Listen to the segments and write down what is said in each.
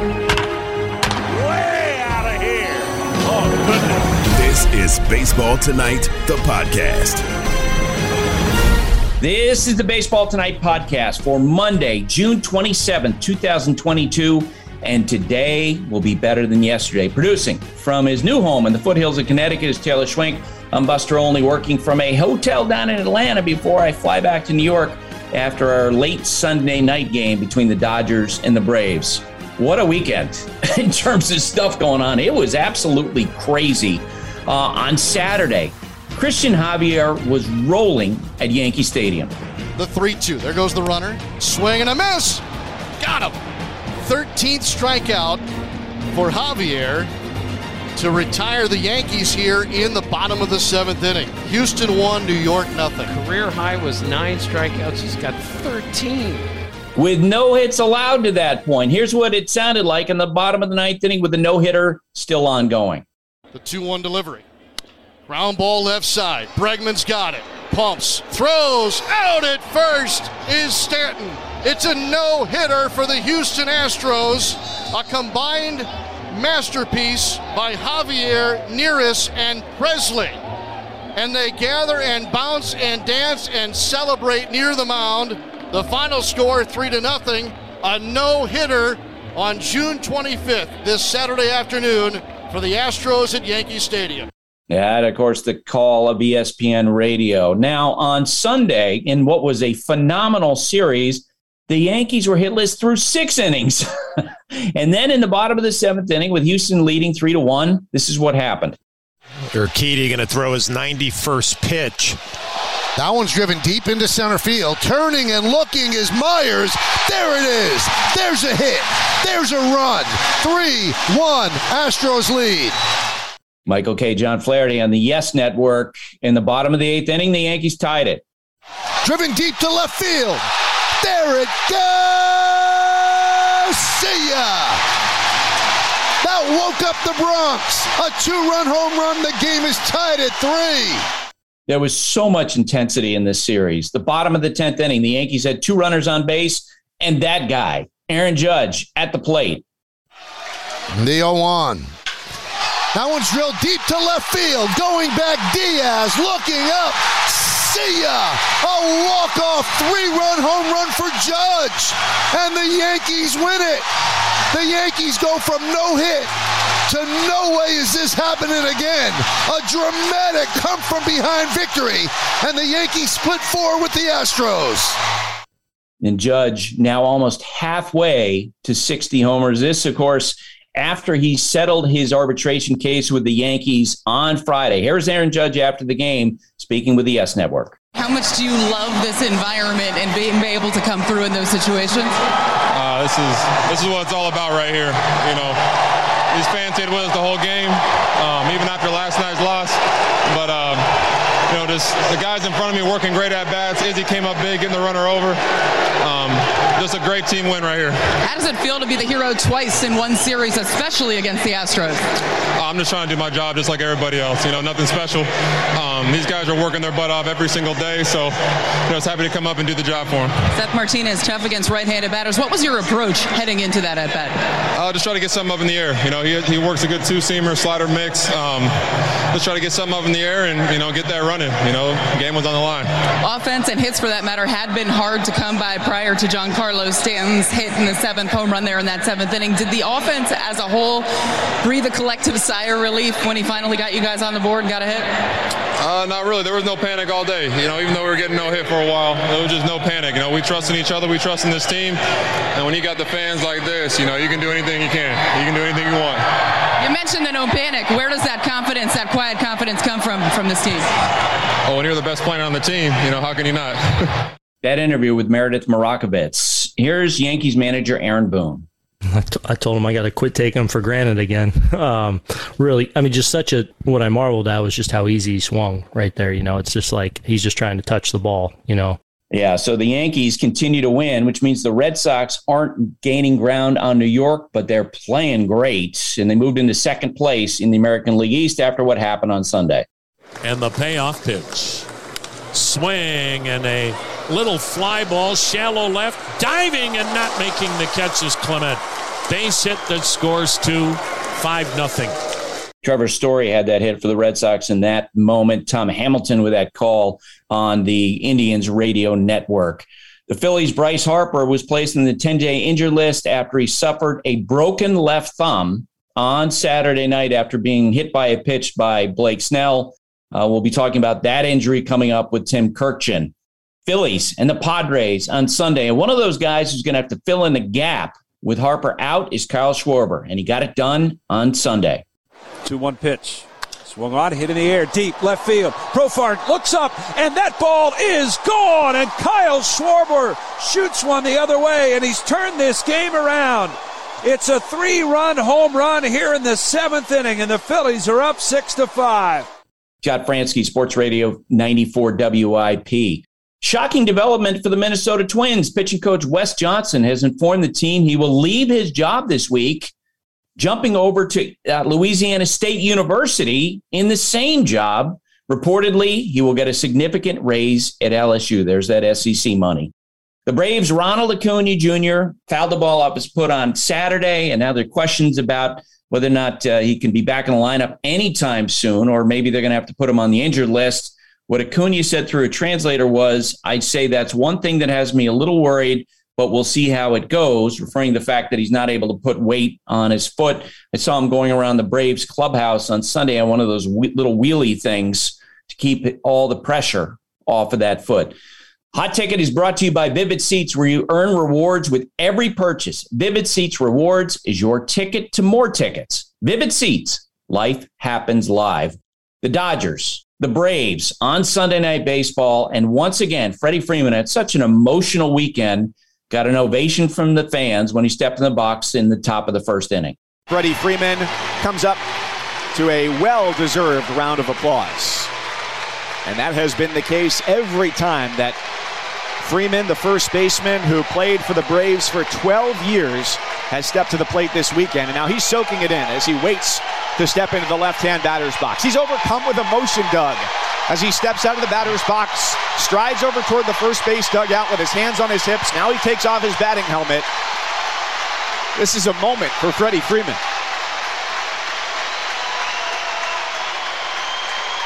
Way out of here. Oh, goodness. This is Baseball Tonight, the podcast. This is the Baseball Tonight podcast for Monday, June 27th, 2022. And today will be better than yesterday. Producing from his new home in the foothills of Connecticut is Taylor Schwenk. I'm Buster Olney, working from a hotel down in Atlanta before I fly back to New York after our late Sunday night game between the Dodgers and the Braves. What a weekend in terms of stuff going on. It was absolutely crazy. Uh, on Saturday, Cristian Javier was rolling at Yankee Stadium. The 3 2. There goes the runner. Swing and a miss. Got him. 13th strikeout for Javier to retire the Yankees here in the bottom of the seventh inning. Houston won, New York nothing. Career high was nine strikeouts. He's got 13. With no hits allowed to that point. Here's what it sounded like in the bottom of the ninth inning with the no hitter still ongoing. The 2 1 delivery. Ground ball left side. Bregman's got it. Pumps. Throws. Out at first is Stanton. It's a no hitter for the Houston Astros. A combined masterpiece by Javier, Neris, and Pressly. And they gather and bounce and dance and celebrate near the mound. The final score, three to nothing. A no hitter on June 25th, this Saturday afternoon, for the Astros at Yankee Stadium. And of course, the call of ESPN radio. Now, on Sunday, in what was a phenomenal series, the Yankees were hitless through six innings. and then in the bottom of the seventh inning, with Houston leading three to one, this is what happened. Urquidy going to throw his 91st pitch. That one's driven deep into center field. Turning and looking is Meyers. There it is. There's a hit. There's a run. 3 1. Astros lead. Michael Kay John Flaherty on the Yes Network. In the bottom of the eighth inning, the Yankees tied it. Driven deep to left field. There it goes. See ya. That woke up the Bronx. A two run home run. The game is tied at three. There was so much intensity in this series. The bottom of the 10th inning, the Yankees had two runners on base, and that guy, Aaron Judge, at the plate. The 0 1. That one's drilled deep to left field. Going back, Diaz looking up. See ya! A walk-off three-run home run for Judge, and the Yankees win it. The Yankees go from no hit to no way is this happening again. A dramatic come from behind victory, and the Yankees split four with the Astros. And Judge now almost halfway to 60 homers. This, of course, after he settled his arbitration case with the Yankees on Friday. Here's Aaron Judge after the game speaking with the YES Network. How much do you love this environment and being able to come through in those situations? Uh, this is this is what it's all about right here. You know, these fans stayed with us the whole game, um, even after last night's loss. But um, you know, just the guys in front of me working great at bats. Izzy came up big, getting the runner over. Um, just a great team win right here. How does it feel to be the hero twice in one series, especially against the Astros? I'm just trying to do my job just like everybody else. You know, nothing special. Um, these guys are working their butt off every single day, so you know, it's happy to come up and do the job for them. Seth Martinez, tough against right-handed batters. What was your approach heading into that at bat? Uh, just try to get something up in the air. You know, he, he works a good two-seamer, slider mix. Um, just try to get something up in the air and you know get that running. You know, game was on the line. Offense and hits, for that matter, had been hard to come by prior to Giancarlo Stanton's hit in the seventh home run there in that seventh inning. Did the offense as a whole breathe a collective sigh of relief when he finally got you guys on the board and got a hit? Uh, not really. There was no panic all day. You know, even though we were getting no hit for a while, there was just no panic. You know, we trust in each other. We trust in this team. And when you got the fans like this, you know, you can do anything you can. You can do anything you want. You mentioned the no panic. Where does that confidence, that quiet confidence, come from from this team? Oh, when you're the best player on the team, you know, how can you not? that interview with Meredith Marakovitz. Here's Yankees manager Aaron Boone. I, t- I told him I got to quit taking him for granted again. Um, really, I mean, just such a what I marveled at was just how easy he swung right there. You know, it's just like he's just trying to touch the ball. You know. Yeah, so the Yankees continue to win, which means the Red Sox aren't gaining ground on New York, but they're playing great. And they moved into second place in the American League East after what happened on Sunday. And the payoff pitch. Swing and a little fly ball, shallow left, diving and not making the catch is Clement. base hit that scores two, 5 nothing. Trevor Story had that hit for the Red Sox in that moment. Tom Hamilton with that call on the Indians radio network. The Phillies' Bryce Harper was placed in the 10 day injured list after he suffered a broken left thumb on Saturday night after being hit by a pitch by Blake Snell. Uh, we'll be talking about that injury coming up with Tim Kurkjian. Phillies and the Padres on Sunday. And one of those guys who's going to have to fill in the gap with Harper out is Kyle Schwarber, and he got it done on Sunday. 2 1 pitch. Swung on, hit in the air, deep left field. Profar looks up, and that ball is gone. And Kyle Schwarber shoots one the other way, and he's turned this game around. It's a three-run home run here in the seventh inning, and the Phillies are up six to five. Scott Franzke, Sports Radio 94 WIP. Shocking development for the Minnesota Twins. Pitching coach Wes Johnson has informed the team he will leave his job this week jumping over to uh, Louisiana State University in the same job. Reportedly, he will get a significant raise at LSU. There's that SEC money. The Braves' Ronald Acuna Jr. fouled the ball off his put on Saturday, and now there are questions about whether or not uh, he can be back in the lineup anytime soon, or maybe they're going to have to put him on the injured list. What Acuna said through a translator was, I'd say that's one thing that has me a little worried but we'll see how it goes, referring to the fact that he's not able to put weight on his foot. I saw him going around the Braves clubhouse on Sunday on one of those little wheelie things to keep all the pressure off of that foot. Hot Ticket is brought to you by Vivid Seats, where you earn rewards with every purchase. Vivid Seats Rewards is your ticket to more tickets. Vivid Seats, life happens live. The Dodgers, the Braves on Sunday Night Baseball. And once again, Freddie Freeman had such an emotional weekend got an ovation from the fans when he stepped in the box in the top of the first inning. Freddie Freeman comes up to a well deserved round of applause. And that has been the case every time that Freeman, the first baseman who played for the Braves for 12 years, has stepped to the plate this weekend. And now he's soaking it in as he waits to step into the left hand batter's box. He's overcome with emotion, Doug as he steps out of the batter's box, strides over toward the first base dugout with his hands on his hips. Now he takes off his batting helmet. This is a moment for Freddie Freeman.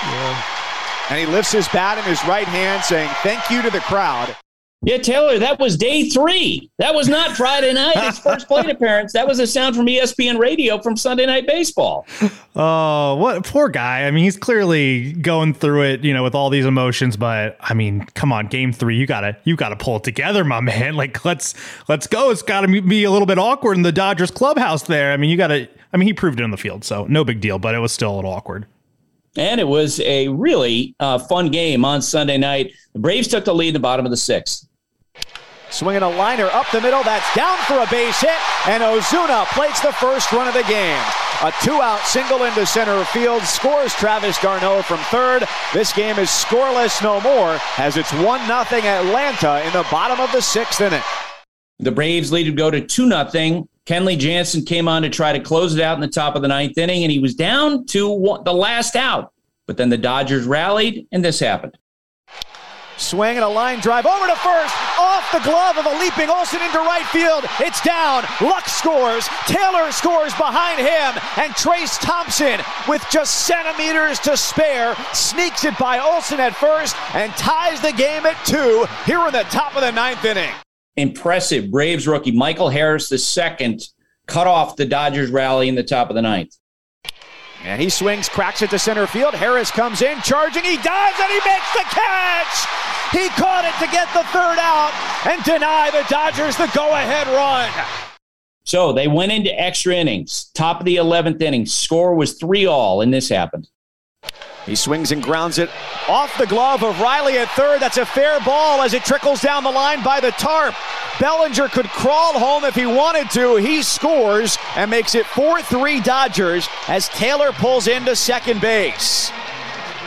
Yeah. And he lifts his bat in his right hand, saying thank you to the crowd. Yeah, Taylor, that was day three. That was not Friday night. His first plate appearance. That was a sound from ESPN Radio from Sunday Night Baseball. Oh, what poor guy. I mean, he's clearly going through it, you know, with all these emotions. But I mean, come on, game three, you gotta you gotta pull it together, my man. Like let's let's go. It's got to be a little bit awkward in the Dodgers clubhouse there. I mean, you gotta. I mean, he proved it in the field, so no big deal. But it was still a little awkward. And it was a really uh, fun game on Sunday night. The Braves took the lead in the bottom of the sixth. Swinging a liner up the middle. That's down for a base hit. And Ozuna plates the first run of the game. A two out single into center field scores Travis d'Arnaud from third. This game is scoreless no more as it's 1 0 Atlanta in the bottom of the sixth inning. The Braves lead to go to 2 0. Kenley Jansen came on to try to close it out in the top of the ninth inning, and he was down to one, the last out. But then the Dodgers rallied, and this happened. Swing and a line drive over to first, off the glove of a leaping Olson into right field. It's down. Lux scores. Taylor scores behind him. And Trayce Thompson, with just centimeters to spare, sneaks it by Olson at first and ties the game at two here in the top of the ninth inning. Impressive. Braves rookie Michael Harris II cut off the Dodgers rally in the top of the ninth. And he swings, cracks it to center field. Harris comes in, charging. He dives and he makes the catch. He caught it to get the third out and deny the Dodgers the go ahead run. So they went into extra innings. Top of the 11th inning. Score was 3 all, and this happened. He swings and grounds it off the glove of Riley at third. That's a fair ball as it trickles down the line by the tarp. Bellinger could crawl home if he wanted to. He scores and makes it 4 3 Dodgers as Taylor pulls into second base.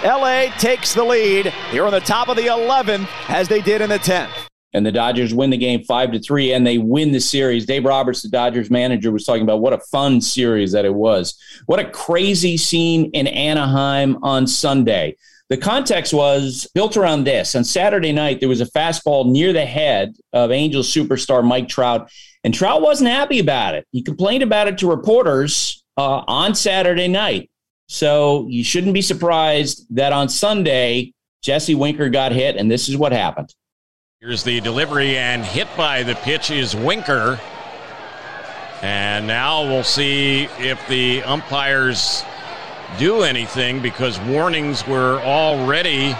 LA takes the lead here on the top of the 11th as they did in the 10th. And the Dodgers win the game five to three, and they win the series. Dave Roberts, the Dodgers manager, was talking about what a fun series that it was. What a crazy scene in Anaheim on Sunday. The context was built around this. On Saturday night, there was a fastball near the head of Angels superstar Mike Trout, And Trout wasn't happy about it. He complained about it to reporters uh, on Saturday night. So you shouldn't be surprised that on Sunday, Jesse Winker got hit, and this is what happened. Here's the delivery, and hit by the pitch is Winker. And now we'll see if the umpires do anything because warnings were already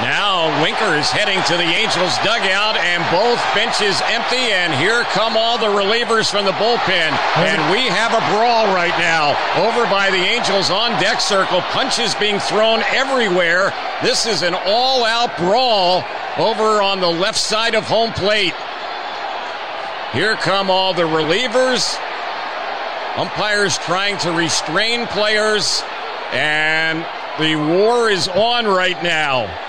now Winker is heading to the Angels dugout, and both benches empty. And here come all the relievers from the bullpen. And we have a brawl right now over by the Angels on deck circle. Punches being thrown everywhere. This is an all out brawl over on the left side of home plate. Here come all the relievers. Umpires trying to restrain players. And the war is on right now.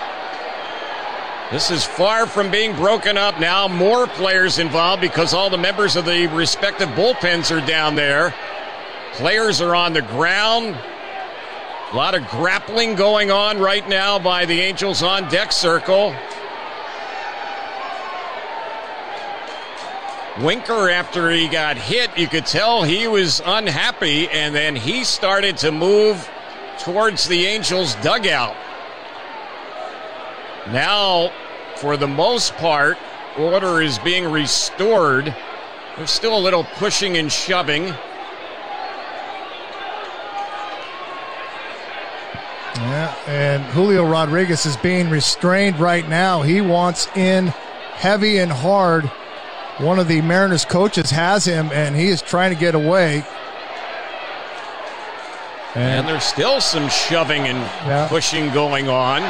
This is far from being broken up. Now more players involved because all the members of the respective bullpens are down there. Players are on the ground. A lot of grappling going on right now by the Angels on deck circle. Winker, after he got hit, you could tell he was unhappy, and then he started to move towards the Angels' dugout. Now, for the most part, order is being restored. There's still a little pushing and shoving. Yeah, and Julio Rodriguez is being restrained right now. He wants in heavy and hard. One of the Mariners coaches has him, and he is trying to get away. And, and there's still some shoving and yeah. pushing going on.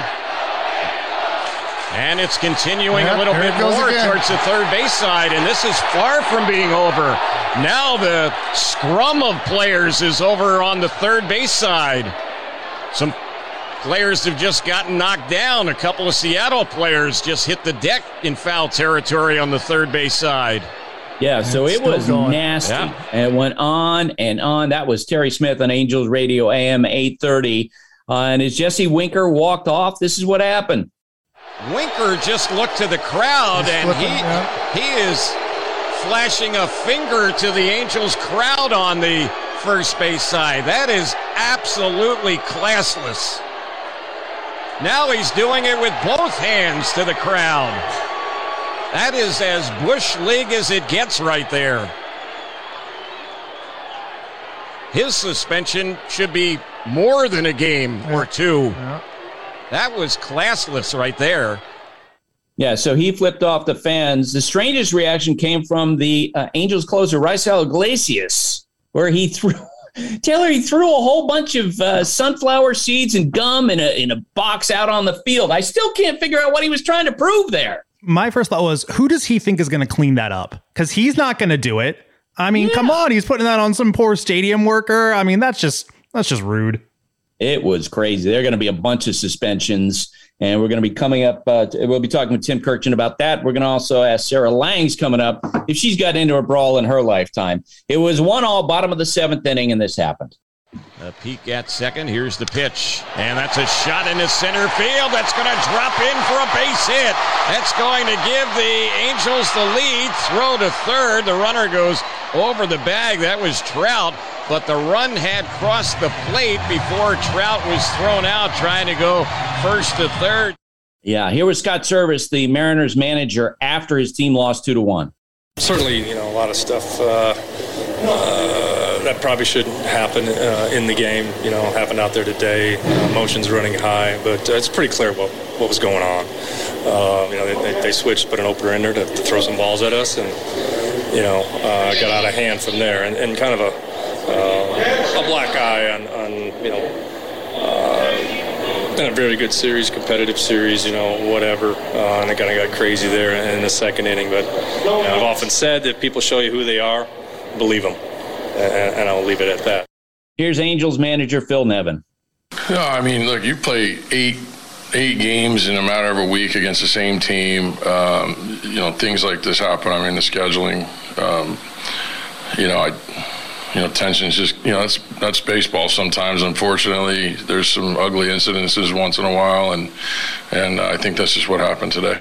And it's continuing a little bit more again. towards the third base side, and this is far from being over. Now the scrum of players is over on the third base side. Some players have just gotten knocked down. A couple of Seattle players just hit the deck in foul territory on the third base side. Yeah, so it was going. nasty. Yeah. And it went on and on. That was Terry Smith on Angels Radio AM 830. Uh, and as Jesse Winker walked off, this is what happened. Winker just looked to the crowd He's and he he is flashing a finger to the Angels crowd on the first base side. That is absolutely classless. Now he's doing it with both hands to the crowd. That is as Bush League as it gets right there. His suspension should be more than a game or two. Yeah. That was classless right there. Yeah, so he flipped off the fans. The strangest reaction came from the uh, Angels closer, Raisel Iglesias, where he threw. Taylor, he threw a whole bunch of uh, sunflower seeds and gum in a in a box out on the field. I still can't figure out what he was trying to prove there. My first thought was, who does he think is going to clean that up? Because he's not going to do it. I mean, yeah. come on, he's putting that on some poor stadium worker. I mean, that's just that's just rude. It was crazy. There are going to be a bunch of suspensions, and we're going to be coming up. Uh, we'll be talking with Tim Kurkjian about that. We're going to also ask Sarah Langs coming up if she's got into a brawl in her lifetime. It was one all, bottom of the seventh inning, and this happened. A peek at second. Here's the pitch. And that's a shot into center field. That's going to drop in for a base hit. That's going to give the Angels the lead. Throw to third. The runner goes over the bag. That was Trout but the run had crossed the plate before Trout was thrown out trying to go first to third. Yeah, here was Scott Servais, the Mariners manager, after his team lost two to one. Certainly, you know, a lot of stuff uh, uh, that probably shouldn't happen uh, in the game. You know, happened out there today. emotions running high, but it's pretty clear what what was going on. Uh, you know, they, they, switched, put an opener in there to, to, throw some balls at us, and you know, uh, got out of hand from there, and, and kind of a uh, a black eye on, on you know, uh, been a very good series, competitive series, you know, whatever. Uh, and it kind of got crazy there in the second inning. But you know, I've often said that people show you who they are, believe them. And, and I'll leave it at that. Here's Angels manager Phil Nevin. Yeah, I mean, look, you play eight eight games in a matter of a week against the same team. Um, you know, things like this happen. I mean, the scheduling. Um, you know, I you know, tensions just, you know, that's that's baseball. Sometimes, unfortunately, there's some ugly incidences once in a while, and and I think that's just what happened today.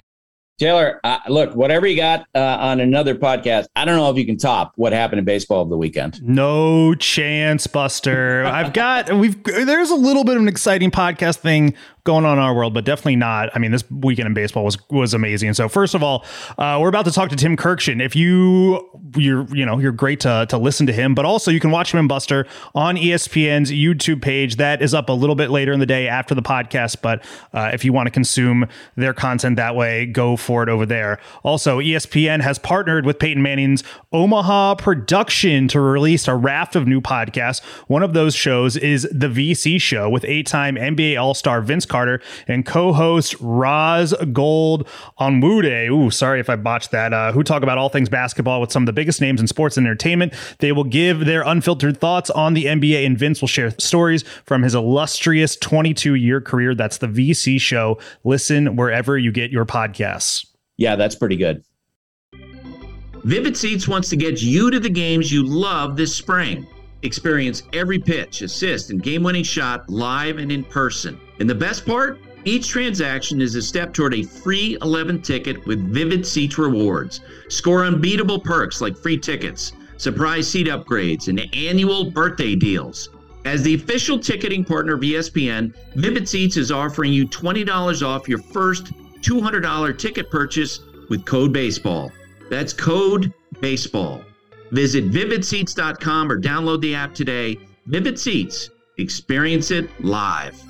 Taylor, uh, look, whatever you got uh, on another podcast, I don't know if you can top what happened in baseball of the weekend. No chance, Buster. I've got we've there's a little bit of an exciting podcast thing going on in our world, but definitely not. I mean, this weekend in baseball was was amazing. So first of all, uh, we're about to talk to Tim Kurkjian. If you you're you know you're great to to listen to him, but also you can watch him in Buster on ESPN's YouTube page. That is up a little bit later in the day after the podcast. But uh, if you want to consume their content that way, go for it over there. Also, ESPN has partnered with Peyton Manning's Omaha production to release a raft of new podcasts. One of those shows is the VC Show with eight-time NBA All-Star Vince Carter Carter and co-host Raz Gold Onwude. Ooh, sorry if I botched that. Uh, who talk about all things basketball with some of the biggest names in sports and entertainment. They will give their unfiltered thoughts on the NBA, and Vince will share stories from his illustrious 22-year career. That's the VC Show. Listen wherever you get your podcasts. Yeah, that's pretty good. Vivid Seats wants to get you to the games you love this spring. Experience every pitch, assist, and game winning shot live and in person. And the best part? Each transaction is a step toward a free 11 ticket with Vivid Seats rewards. Score unbeatable perks like free tickets, surprise seat upgrades, and annual birthday deals. As the official ticketing partner of ESPN, Vivid Seats is offering you $20 off your first $200 ticket purchase with code BASEBALL. That's code BASEBALL. Visit vividseats.com or download the app today. Vivid Seats, experience it live.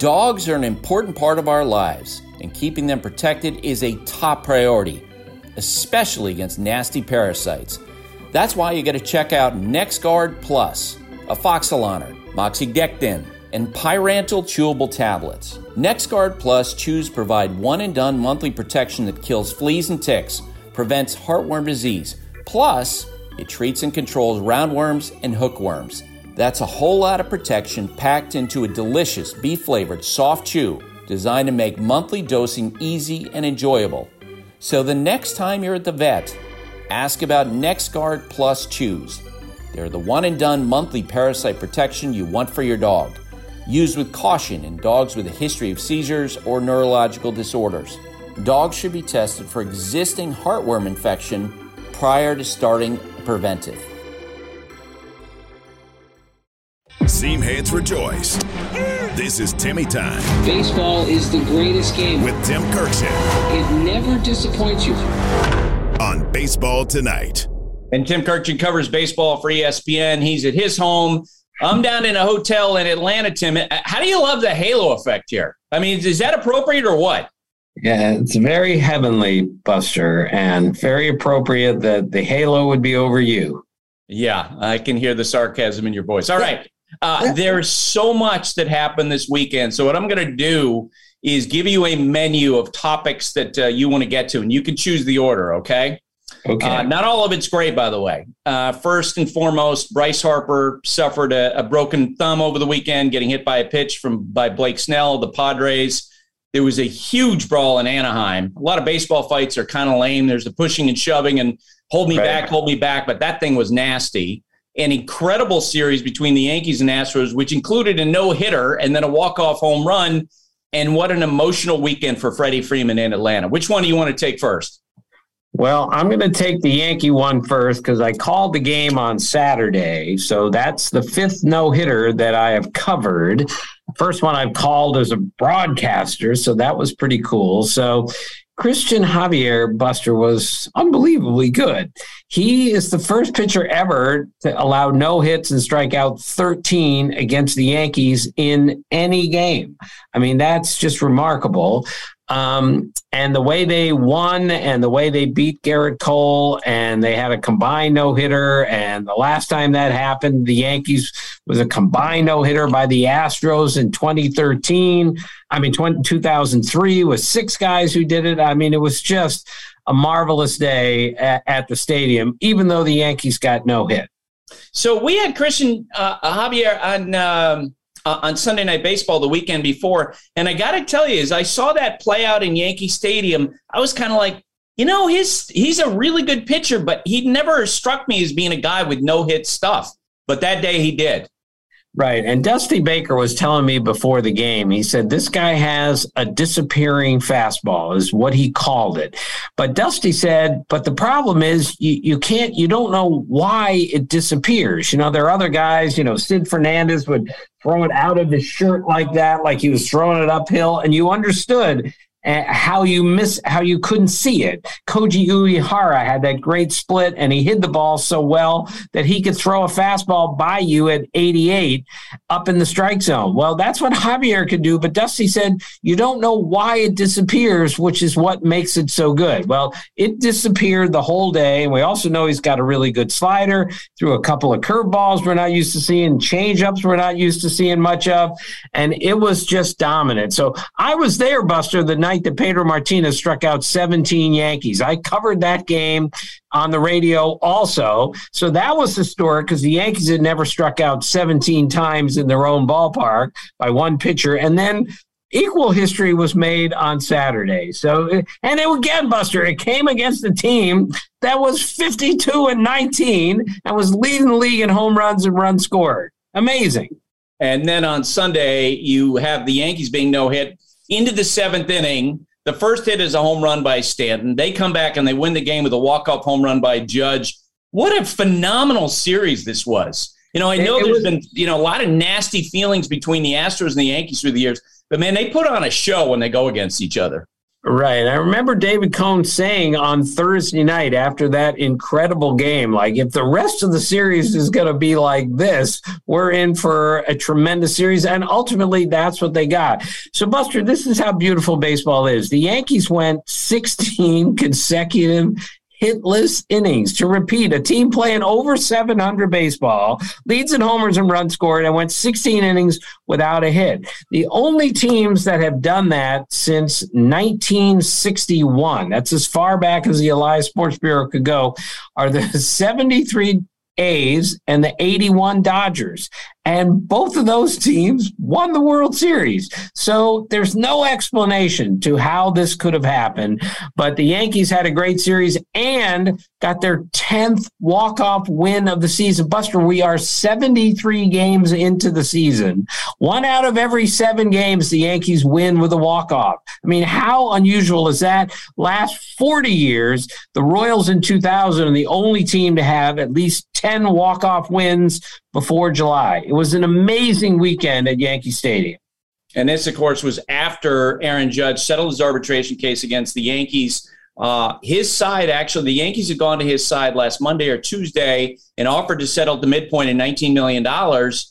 Dogs are an important part of our lives, and keeping them protected is a top priority, especially against nasty parasites. That's why you got to check out NexGard Plus, a Afoxolaner, Moxidectin, and Pyrantel chewable tablets. NexGard Plus chews provide one and done monthly protection that kills fleas and ticks prevents heartworm disease. Plus, it treats and controls roundworms and hookworms. That's a whole lot of protection packed into a delicious beef flavored soft chew designed to make monthly dosing easy and enjoyable. So the next time you're at the vet, ask about NexGard Plus Chews. They're the one and done monthly parasite protection you want for your dog. Used with caution in dogs with a history of seizures or neurological disorders dogs should be tested for existing heartworm infection prior to starting preventive. Seam heads rejoice. This is Timmy time. Baseball is the greatest game. With Tim Kurkjian. It never disappoints you. On Baseball Tonight. And Tim Kurkjian covers baseball for ESPN. He's at his home. I'm down in a hotel in Atlanta, Tim. How do you love the halo effect here? I mean, is that appropriate or what? Yeah, it's very heavenly, Buster, and very appropriate that the halo would be over you. Yeah, I can hear the sarcasm in your voice. All right. Uh, there's so much that happened this weekend. So, what I'm going to do is give you a menu of topics that uh, you want to get to, and you can choose the order, okay? Okay. Uh, not all of it's great, by the way. Uh, first and foremost, Bryce Harper suffered a, a broken thumb over the weekend, getting hit by a pitch from by Blake Snell, the Padres. There was a huge brawl in Anaheim. A lot of baseball fights are kind of lame. There's the pushing and shoving and hold me right. back, hold me back. But that thing was nasty. An incredible series between the Yankees and Astros, which included a no hitter and then a walk off home run. And what an emotional weekend for Freddie Freeman in Atlanta. Which one do you want to take first? Well, I'm going to take the Yankee one first because I called the game on Saturday. So that's the fifth no hitter that I have covered. First one I've called as a broadcaster. So that was pretty cool. So Cristian Javier Buster was unbelievably good. He is the first pitcher ever to allow no hits and strike out 13 against the Yankees in any game. I mean, that's just remarkable. Um, and the way they won and the way they beat Gerrit Cole and they had a combined no hitter. And the last time that happened, the Yankees was a combined no hitter by the Astros in 2013. I mean, 20, 2003 was six guys who did it. I mean, it was just a marvelous day at, at the stadium, even though the Yankees got no hit. So we had Cristian uh, Javier on. Um uh, on Sunday Night Baseball the weekend before. And I got to tell you, as I saw that play out in Yankee Stadium, I was kind of like, you know, his he's a really good pitcher, but he never struck me as being a guy with no hit stuff. But that day he did. Right. And Dusty Baker was telling me before the game, he said, this guy has a disappearing fastball, is what he called it. But Dusty said, but the problem is you, you can't, you don't know why it disappears. You know, there are other guys, you know, Sid Fernandez would throw it out of his shirt like that, like he was throwing it uphill. And you understood uh, how you miss how you couldn't see it. Koji Uehara had that great split, and he hid the ball so well that he could throw a fastball by you at 88 up in the strike zone. Well, that's what Javier could do, but Dusty said you don't know why it disappears, which is what makes it so good. Well, it disappeared the whole day, and we also know he's got a really good slider. Threw a couple of curveballs we're not used to seeing, changeups we're not used to seeing much of, and it was just dominant. So I was there, Buster, the night night that Pedro Martinez struck out 17 Yankees. I covered that game on the radio also. So that was historic because the Yankees had never struck out 17 times in their own ballpark by one pitcher. And then equal history was made on Saturday. So, and it, again, Buster, it came against a team that was 52 and 19 and was leading the league in home runs and runs scored. Amazing. And then on Sunday, you have the Yankees being no hit into the seventh inning. The first hit is a home run by Stanton. They come back and they win the game with a walk-off home run by Judge. What a phenomenal series this was. You know, I know it, it there's was, been, you know, a lot of nasty feelings between the Astros and the Yankees through the years, but man, they put on a show when they go against each other. Right. I remember David Cone saying on Thursday night after that incredible game, like, if the rest of the series is going to be like this, we're in for a tremendous series. And ultimately, that's what they got. So, Buster, this is how beautiful baseball is. The Yankees went 16 consecutive hitless innings. To repeat, a team playing over 700 baseball leads in homers and runs scored and went 16 innings without a hit. The only teams that have done that since 1961, that's as far back as the Elias Sports Bureau could go, are the 73 A's and the 81 Dodgers. And both of those teams won the World Series. So there's no explanation to how this could have happened. But the Yankees had a great series and got their 10th walk-off win of the season. Buster, we are 73 games into the season. One out of every seven games, the Yankees win with a walk-off. I mean, how unusual is that? Last 40 years, the Royals in 2000 are the only team to have at least 10 walk-off wins before July. It was an amazing weekend at Yankee Stadium. And this, of course, was after Aaron Judge settled his arbitration case against the Yankees. Uh, his side, actually, the Yankees had gone to his side last Monday or Tuesday and offered to settle the midpoint in $19 million.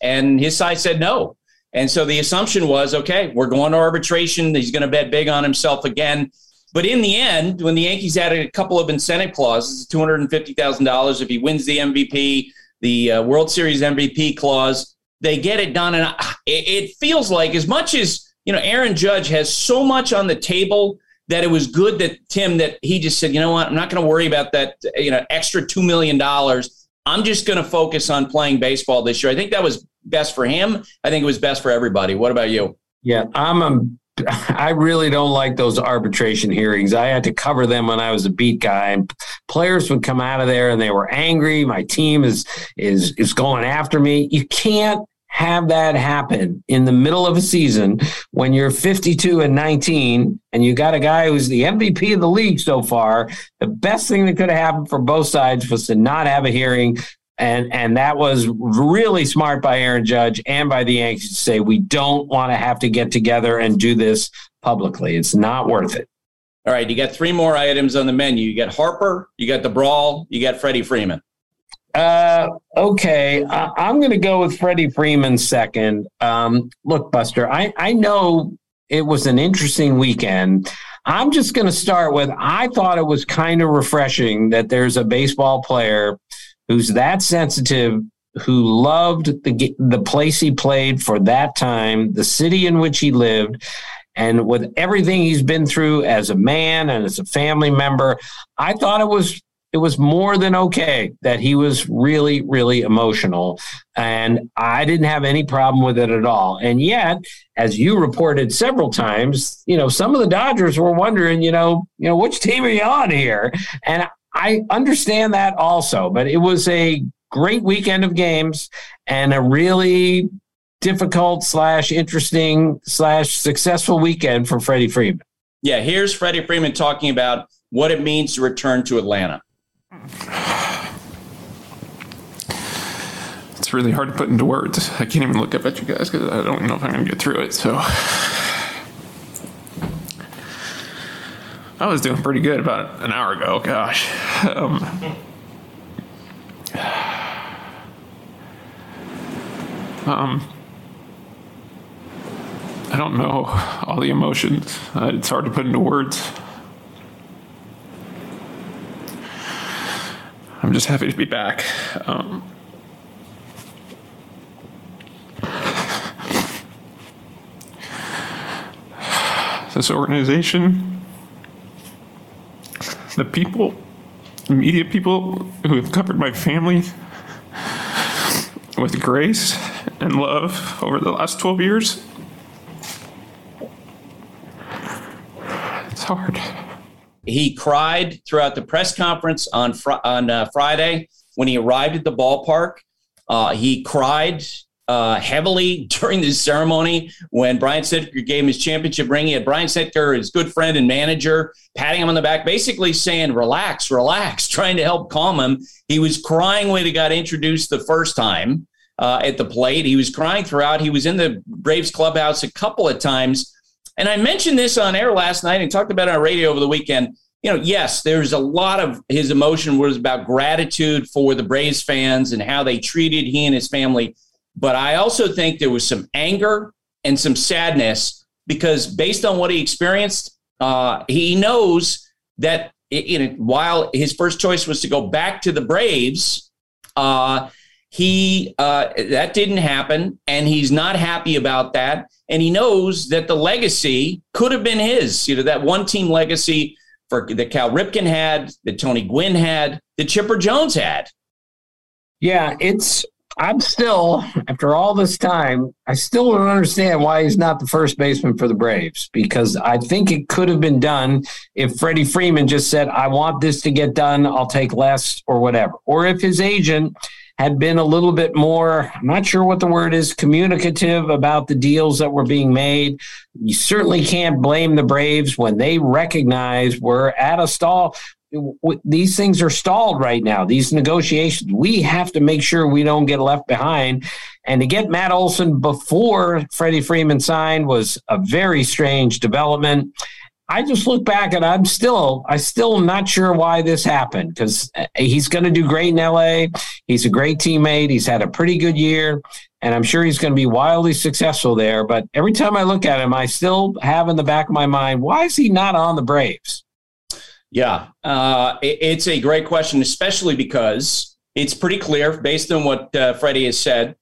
And his side said no. And so the assumption was okay, we're going to arbitration. He's going to bet big on himself again. But in the end, when the Yankees added a couple of incentive clauses, $250,000 if he wins the MVP, the uh, World Series MVP clause. They get it done, and it, it feels like as much as you know, Aaron Judge has so much on the table that it was good that Tim that he just said, you know what, I'm not going to worry about that, you know, extra two million dollars. I'm just going to focus on playing baseball this year. I think that was best for him. I think it was best for everybody. What about you? Yeah, I'm a I really don't like those arbitration hearings. I had to cover them when I was a beat guy, and players would come out of there and they were angry. My team is is is going after me. You can't have that happen in the middle of a season when you're 52 and 19 and you got a guy who's the MVP of the league so far. The best thing that could have happened for both sides was to not have a hearing, and and that was really smart by Aaron Judge and by the Yankees to say we don't want to have to get together and do this publicly. It's not worth it. All right, you got three more items on the menu. You got Harper, you got the brawl, you got Freddie Freeman. Uh, okay, I, am going to go with Freddie Freeman second. Um, look, Buster, I I know it was an interesting weekend. I'm just going to start with I thought it was kind of refreshing that there's a baseball player who's that sensitive, who loved the the place he played for that time, the city in which he lived, and with everything he's been through as a man and as a family member, I thought it was it was more than okay that he was really really emotional and i didn't have any problem with it at all. And yet as you reported several times you know some of the dodgers were wondering you know you know which team are you on here? And I understand that also, but it was a great weekend of games and a really difficult slash interesting slash successful weekend for Freddie Freeman. Yeah, here's Freddie Freeman talking about what it means to return to Atlanta. It's really hard to put into words. I can't even look up at you guys because I don't know if I'm going to get through it. So I was doing pretty good about an hour ago. Gosh. Um, um, I don't know all the emotions. Uh, it's hard to put into words. I'm just happy to be back. Um, this organization, the people, media people who have covered my family with grace and love over the last 12 years. It's hard. He cried throughout the press conference on fr- on uh, Friday when he arrived at the ballpark. Uh, he cried uh, heavily during the ceremony when Brian Snitker gave him his championship ring. He had Brian Snitker, his good friend and manager, patting him on the back, basically saying, "Relax, relax," trying to help calm him. He was crying when he got introduced the first time uh, at the plate. He was crying throughout. He was in the Braves clubhouse a couple of times. And I mentioned this on air last night and talked about it on radio over the weekend. You know, yes, there's a lot of his emotion was about gratitude for the Braves fans and how they treated he and his family. But I also think there was some anger and some sadness because based on what he experienced, uh, he knows that you know, while his first choice was to go back to the Braves, uh, he uh, that didn't happen, and he's not happy about that. And he knows that the legacy could have been his. You know that one team legacy for that Cal Ripken had, that Tony Gwynn had, that Chipper Jones had. Yeah, it's. I'm still, after all this time, I still don't understand why he's not the first baseman for the Braves because I think it could have been done if Freddie Freeman just said, I want this to get done, I'll take less or whatever. Or if his agent had been a little bit more, I'm not sure what the word is, communicative about the deals that were being made. You certainly can't blame the Braves when they recognize we're at a stall. These things are stalled right now, these negotiations. We have to make sure we don't get left behind. And to get Matt Olson before Freddie Freeman signed was a very strange development. I just look back and I'm still, I still not sure why this happened because uh, he's going to do great in LA. He's a great teammate. He's had a pretty good year, and I'm sure he's going to be wildly successful there. But every time I look at him, I still have in the back of my mind, why is he not on the Braves? Yeah, uh, it, it's a great question, especially because it's pretty clear based on what uh, Freddie has said.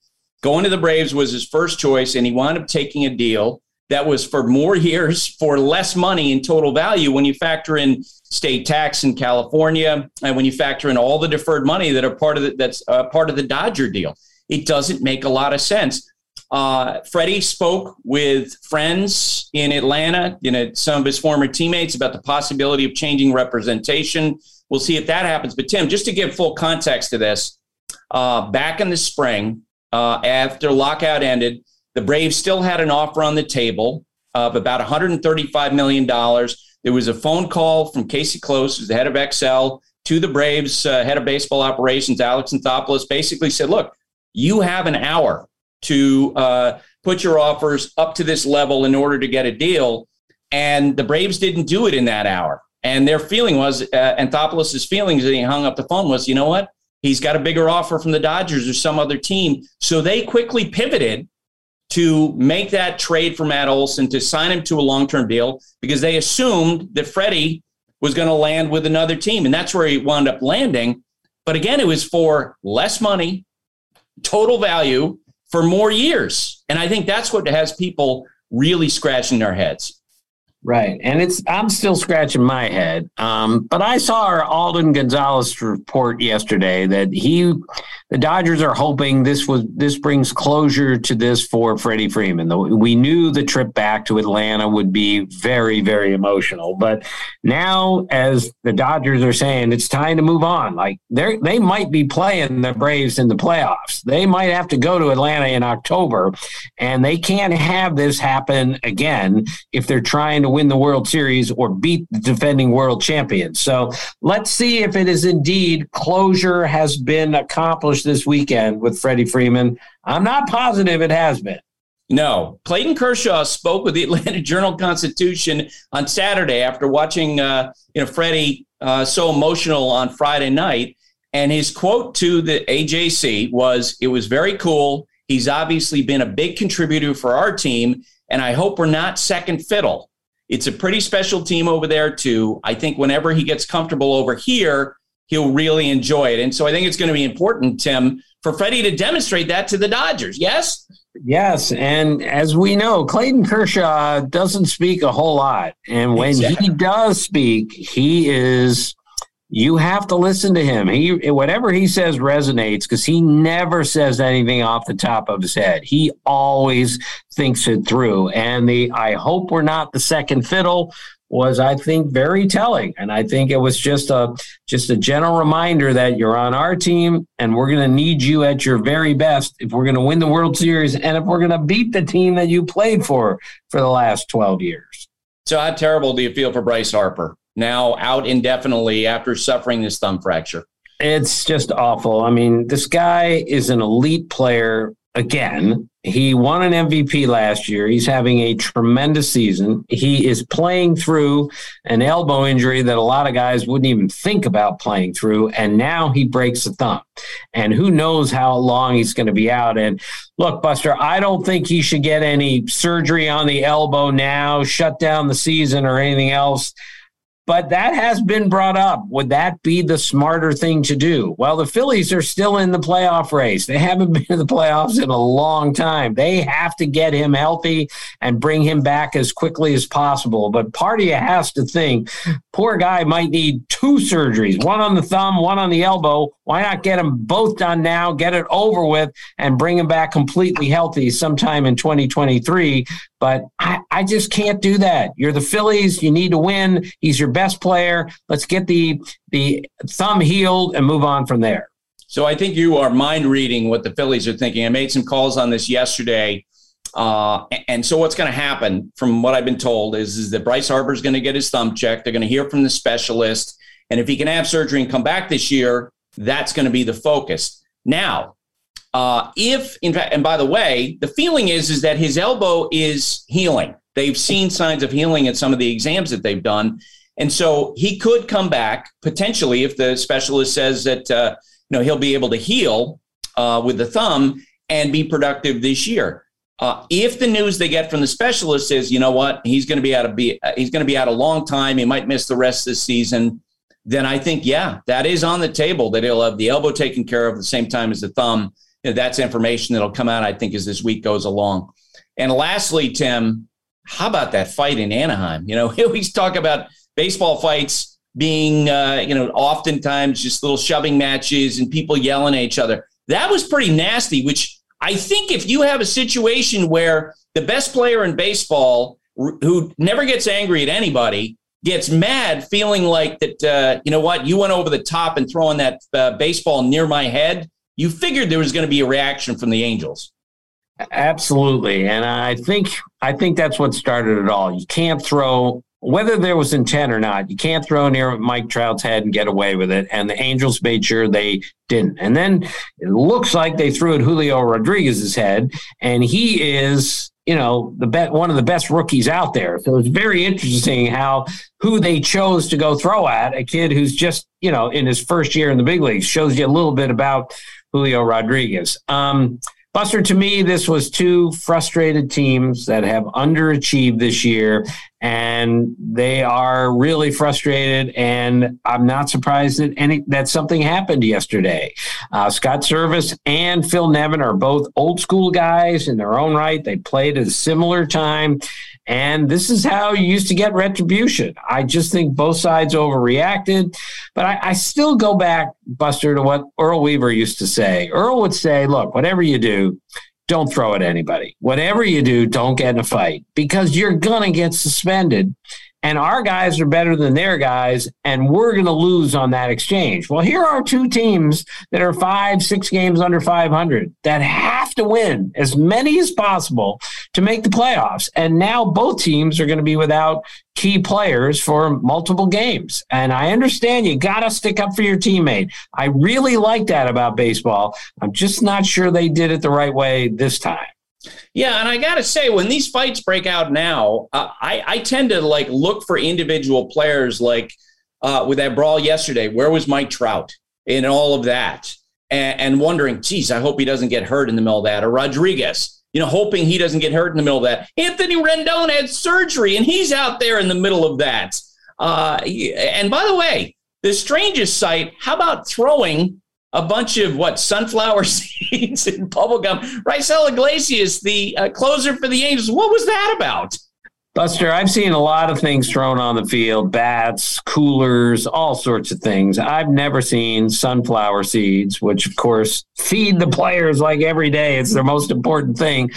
Going to the Braves was his first choice, and he wound up taking a deal that was for more years for less money in total value when you factor in state tax in California and when you factor in all the deferred money that are part of the, that's uh, part of the Dodger deal. It doesn't make a lot of sense. Uh, Freddie spoke with friends in Atlanta, you know, some of his former teammates about the possibility of changing representation. We'll see if that happens. But Tim, just to give full context to this, uh, back in the spring, uh, after lockout ended, the Braves still had an offer on the table of about $135 million. There was a phone call from Casey Close, who's the head of Excel, to the Braves uh, head of baseball operations, Alex Anthopoulos, basically said, look, you have an hour to uh, put your offers up to this level in order to get a deal. And the Braves didn't do it in that hour. And their feeling was, uh, Anthopoulos' feelings as he hung up the phone was, you know what? He's got a bigger offer from the Dodgers or some other team. So they quickly pivoted to make that trade for Matt Olson to sign him to a long term deal because they assumed that Freddie was going to land with another team. And that's where he wound up landing. But again, it was for less money, total value for more years. And I think that's what has people really scratching their heads. Right. And it's I'm still scratching my head. Um, but I saw our Alden Gonzalez report yesterday that he the Dodgers are hoping this was this brings closure to this for Freddie Freeman. We knew the trip back to Atlanta would be very, very emotional, but now as the Dodgers are saying, it's time to move on. Like they they might be playing the Braves in the playoffs. They might have to go to Atlanta in October, and they can't have this happen again if they're trying to win the World Series or beat the defending world champions. So let's see if it is indeed closure has been accomplished this weekend with Freddie Freeman. I'm not positive it has been. No. Clayton Kershaw spoke with the Atlanta Journal Constitution on Saturday after watching uh, you know Freddie uh, so emotional on Friday night. And his quote to the AJC was, It was very cool. He's obviously been a big contributor for our team, and I hope we're not second fiddle. It's a pretty special team over there, too. I think whenever he gets comfortable over here, he'll really enjoy it. And so I think it's going to be important, Tim, for Freddie to demonstrate that to the Dodgers. Yes? Yes. And as we know, Clayton Kershaw doesn't speak a whole lot. And when exactly. he does speak, he is you have to listen to him. He whatever he says resonates because he never says anything off the top of his head. He always thinks it through. And the I hope we're not the second fiddle was I think very telling. And I think it was just a just a general reminder that you're on our team and we're going to need you at your very best if we're going to win the World Series and if we're going to beat the team that you played for for the last 12 years. So how terrible do you feel for Bryce Harper? Now out indefinitely after suffering this thumb fracture. It's just awful. I mean, this guy is an elite player again. He won an MVP last year. He's having a tremendous season. He is playing through an elbow injury that a lot of guys wouldn't even think about playing through. And now he breaks a thumb. And who knows how long he's going to be out. And look, Buster, I don't think he should get any surgery on the elbow now, shut down the season or anything else. But that has been brought up. Would that be the smarter thing to do? Well, the Phillies are still in the playoff race. They haven't been in the playoffs in a long time. They have to get him healthy and bring him back as quickly as possible. But part of you has to think, poor guy might need two surgeries, one on the thumb, one on the elbow. Why not get them both done now, get it over with, and bring him back completely healthy sometime in 2023? But I, I just can't do that. You're the Phillies. You need to win. He's your best player. Let's get the the thumb healed and move on from there. So I think you are mind reading what the Phillies are thinking. I made some calls on this yesterday. Uh, and so what's going to happen, from what I've been told, is, is that Bryce Harper is going to get his thumb checked. They're going to hear from the specialist. And if he can have surgery and come back this year, that's going to be the focus. Now, uh, if in fact, and by the way, the feeling is is that his elbow is healing. They've seen signs of healing at some of the exams that they've done, and so he could come back potentially if the specialist says that uh, you know he'll be able to heal uh, with the thumb and be productive this year. Uh, if the news they get from the specialist is, you know what, he's going to be out of be he's going to be out a long time. He might miss the rest of the season. Then I think, yeah, that is on the table that he'll have the elbow taken care of at the same time as the thumb you know, that's information that'll come out, I think, as this week goes along. And lastly, Tim, how about that fight in Anaheim? You know, we always talk about baseball fights being, uh, you know, oftentimes just little shoving matches and people yelling at each other. That was pretty nasty, which I think if you have a situation where the best player in baseball who never gets angry at anybody gets mad feeling like that uh, you know what you went over the top and throwing that uh, baseball near my head you figured there was going to be a reaction from the Angels. Absolutely, and I think I think that's what started it all. You can't throw whether there was intent or not. You can't throw near Mike Trout's head and get away with it. And the Angels made sure they didn't. And then it looks like they threw at Julio Rodriguez's head, and he is you know the bet one of the best rookies out there. So it's very interesting how who they chose to go throw at a kid who's just you know in his first year in the big leagues shows you a little bit about Julio Rodriguez. Um, Buster, to me, this was two frustrated teams that have underachieved this year, and they are really frustrated. And I'm not surprised that any that something happened yesterday. Uh, Scott Servais and Phil Nevin are both old school guys in their own right. They played at a similar time, And this is how you used to get retribution. I just think both sides overreacted. But I, I still go back, Buster, to what Earl Weaver used to say. Earl would say, look, whatever you do, don't throw at anybody. Whatever you do, don't get in a fight because you're going to get suspended and our guys are better than their guys, and we're going to lose on that exchange. Well, here are two teams that are five, six games under 500 that have to win as many as possible to make the playoffs. And now both teams are going to be without key players for multiple games. And I understand you got to stick up for your teammate. I really like that about baseball. I'm just not sure they did it the right way this time. Yeah, and I got to say, when these fights break out now, uh, I, I tend to like look for individual players. Like uh, with that brawl yesterday, where was Mike Trout in all of that? And, and wondering, geez, I hope he doesn't get hurt in the middle of that. Or Rodriguez, you know, hoping he doesn't get hurt in the middle of that. Anthony Rendon had surgery, and he's out there in the middle of that. Uh, and by the way, the strangest sight, how about throwing a bunch of what sunflower seeds and bubblegum. Raisel Iglesias, the uh, closer for the Angels. What was that about? Buster, I've seen a lot of things thrown on the field bats, coolers, all sorts of things. I've never seen sunflower seeds, which, of course, feed the players like every day. It's their most important thing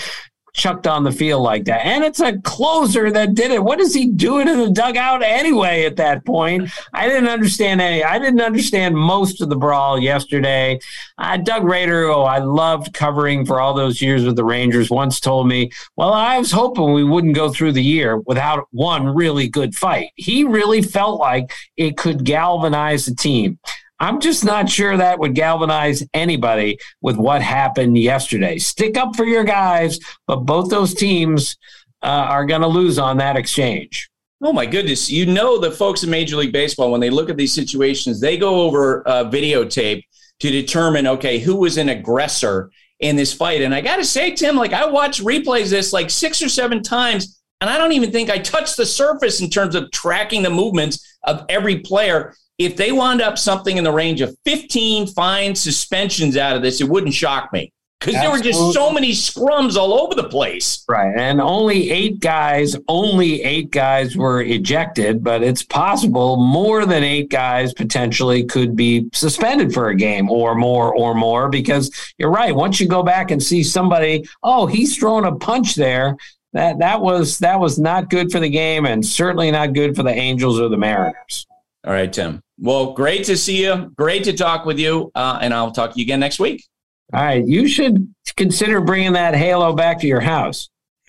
chucked on the field like that. And it's a closer that did it. What is he doing in the dugout anyway at that point? I didn't understand any. I didn't understand most of the brawl yesterday. Uh, Doug Rader, oh, I loved covering for all those years with the Rangers, once told me, well, I was hoping we wouldn't go through the year without one really good fight. He really felt like it could galvanize the team. I'm just not sure that would galvanize anybody with what happened yesterday. Stick up for your guys, but both those teams uh, are going to lose on that exchange. Oh my goodness! You know the folks in Major League Baseball when they look at these situations, they go over uh, videotape to determine okay who was an aggressor in this fight. And I got to say, Tim, like I watched replays this like six or seven times, and I don't even think I touched the surface in terms of tracking the movements of every player if they wound up something in the range of 15 fine suspensions out of this, it wouldn't shock me because there were just so many scrums all over the place. Right. And only eight guys, only eight guys were ejected, but it's possible more than eight guys potentially could be suspended for a game or more or more because you're right. Once you go back and see somebody, oh, he's throwing a punch there. That that was that was not good for the game and certainly not good for the Angels or the Mariners. All right, Tim. Well, great to see you. Great to talk with you. Uh, and I'll talk to you again next week. All right. You should consider bringing that Halo back to your house.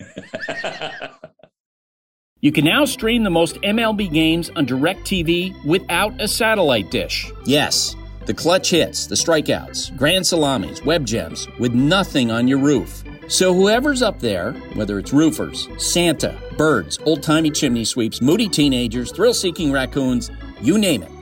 you can now stream the most MLB games on DirecTV without a satellite dish. Yes, the clutch hits, the strikeouts, grand salamis, web gems, with nothing on your roof. So whoever's up there, whether it's roofers, Santa, birds, old timey chimney sweeps, moody teenagers, thrill seeking raccoons, you name it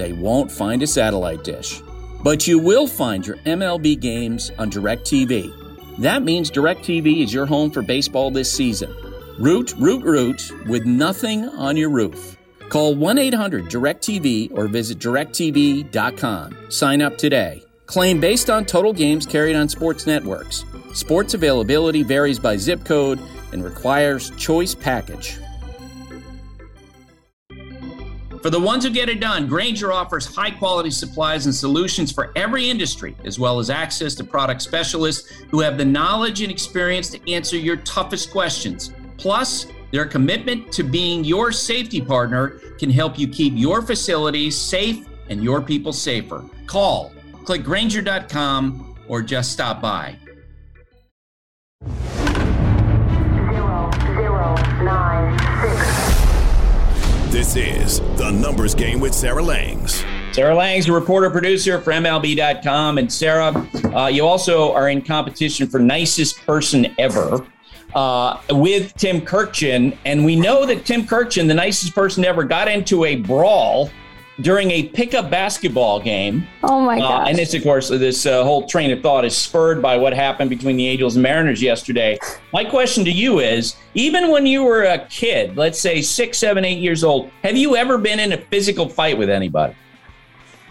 they won't find a satellite dish. But you will find your MLB games on DirecTV. That means DirecTV is your home for baseball this season. Root, root, root with nothing on your roof. Call 1 800 DirecTV or visit directv.com. Sign up today. Claim based on total games carried on sports networks. Sports availability varies by zip code and requires choice package. For the ones who get it done, Grainger offers high quality supplies and solutions for every industry, as well as access to product specialists who have the knowledge and experience to answer your toughest questions. Plus, their commitment to being your safety partner can help you keep your facilities safe and your people safer. Call, click Grainger.com, or just stop by. This is The Numbers Game with Sarah Langs. Sarah Langs, a reporter producer for MLB.com. And Sarah, uh, you also are in competition for nicest person ever uh, with Tim Kurkjian. And we know that Tim Kurkjian, the nicest person ever, got into a brawl during a pickup basketball game. Oh my god! Uh, and this, of course, this uh, whole train of thought is spurred by what happened between the Angels and Mariners yesterday. My question to you is: even when you were a kid, let's say six, seven, eight years old, have you ever been in a physical fight with anybody?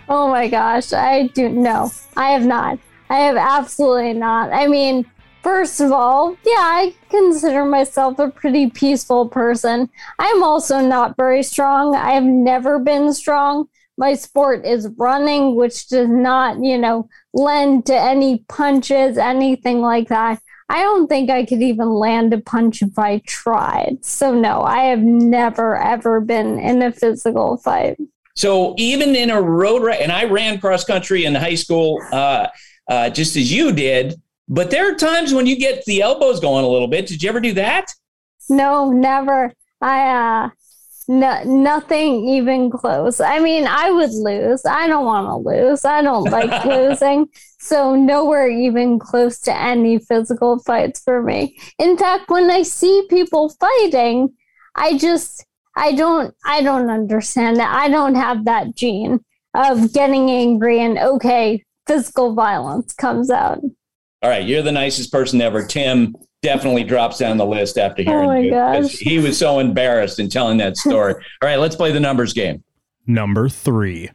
Oh my gosh, I do no, I have not. I have absolutely not. I mean, First of all, yeah, I consider myself a pretty peaceful person. I'm also not very strong. I have never been strong. My sport is running, which does not, you know, lend to any punches, anything like that. I don't think I could even land a punch if I tried. So, no, I have never, ever been in a physical fight. So, even in a road race, and I ran cross country in high school uh, uh, just as you did but there are times when you get the elbows going a little bit. Did you ever do that? No, never. I uh no, nothing even close. I mean, I would lose. I don't want to lose. I don't like losing. So nowhere even close to any physical fights for me. In fact, when I see people fighting, I just I don't I don't understand that. I don't have that gene of getting angry and okay, physical violence comes out. All right, you're the nicest person ever. Tim definitely drops down the list after oh hearing oh my you. gosh. He was so embarrassed in telling that story. All right, let's play the numbers game. Number three.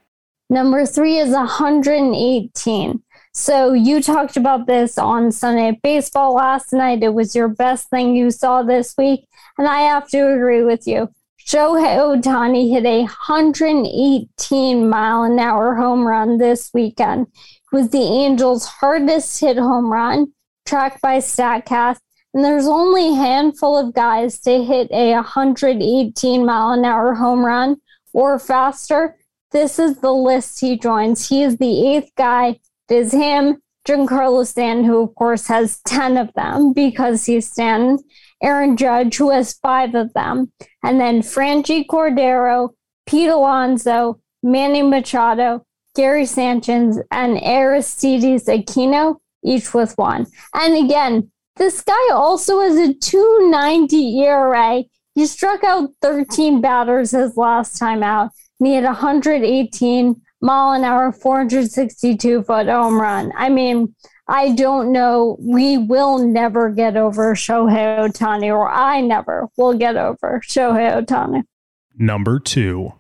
Number three is 118. So you talked about this on Sunday Baseball last night. It was your best thing you saw this week. And I have to agree with you. Shohei Ohtani hit a 118 mile an hour home run this weekend. Was the Angels' hardest hit home run, tracked by StatCast. And there's only a handful of guys to hit a 118 mile an hour home run or faster. This is the list he joins. He is the eighth guy. It is him, Giancarlo Stanton, who of course has 10 of them because he's Stanton. Aaron Judge, who has five of them. And then Franchy Cordero, Pete Alonso, Manny Machado, Gary Sanchez, and Aristides Aquino, each with one. And again, this guy also has a 290 ERA. He struck out 13 batters his last time out, and he had 118 mile an hour, 462 foot home run. I mean, I don't know. We will never get over Shohei Ohtani, or I never will get over Shohei Ohtani. Number two.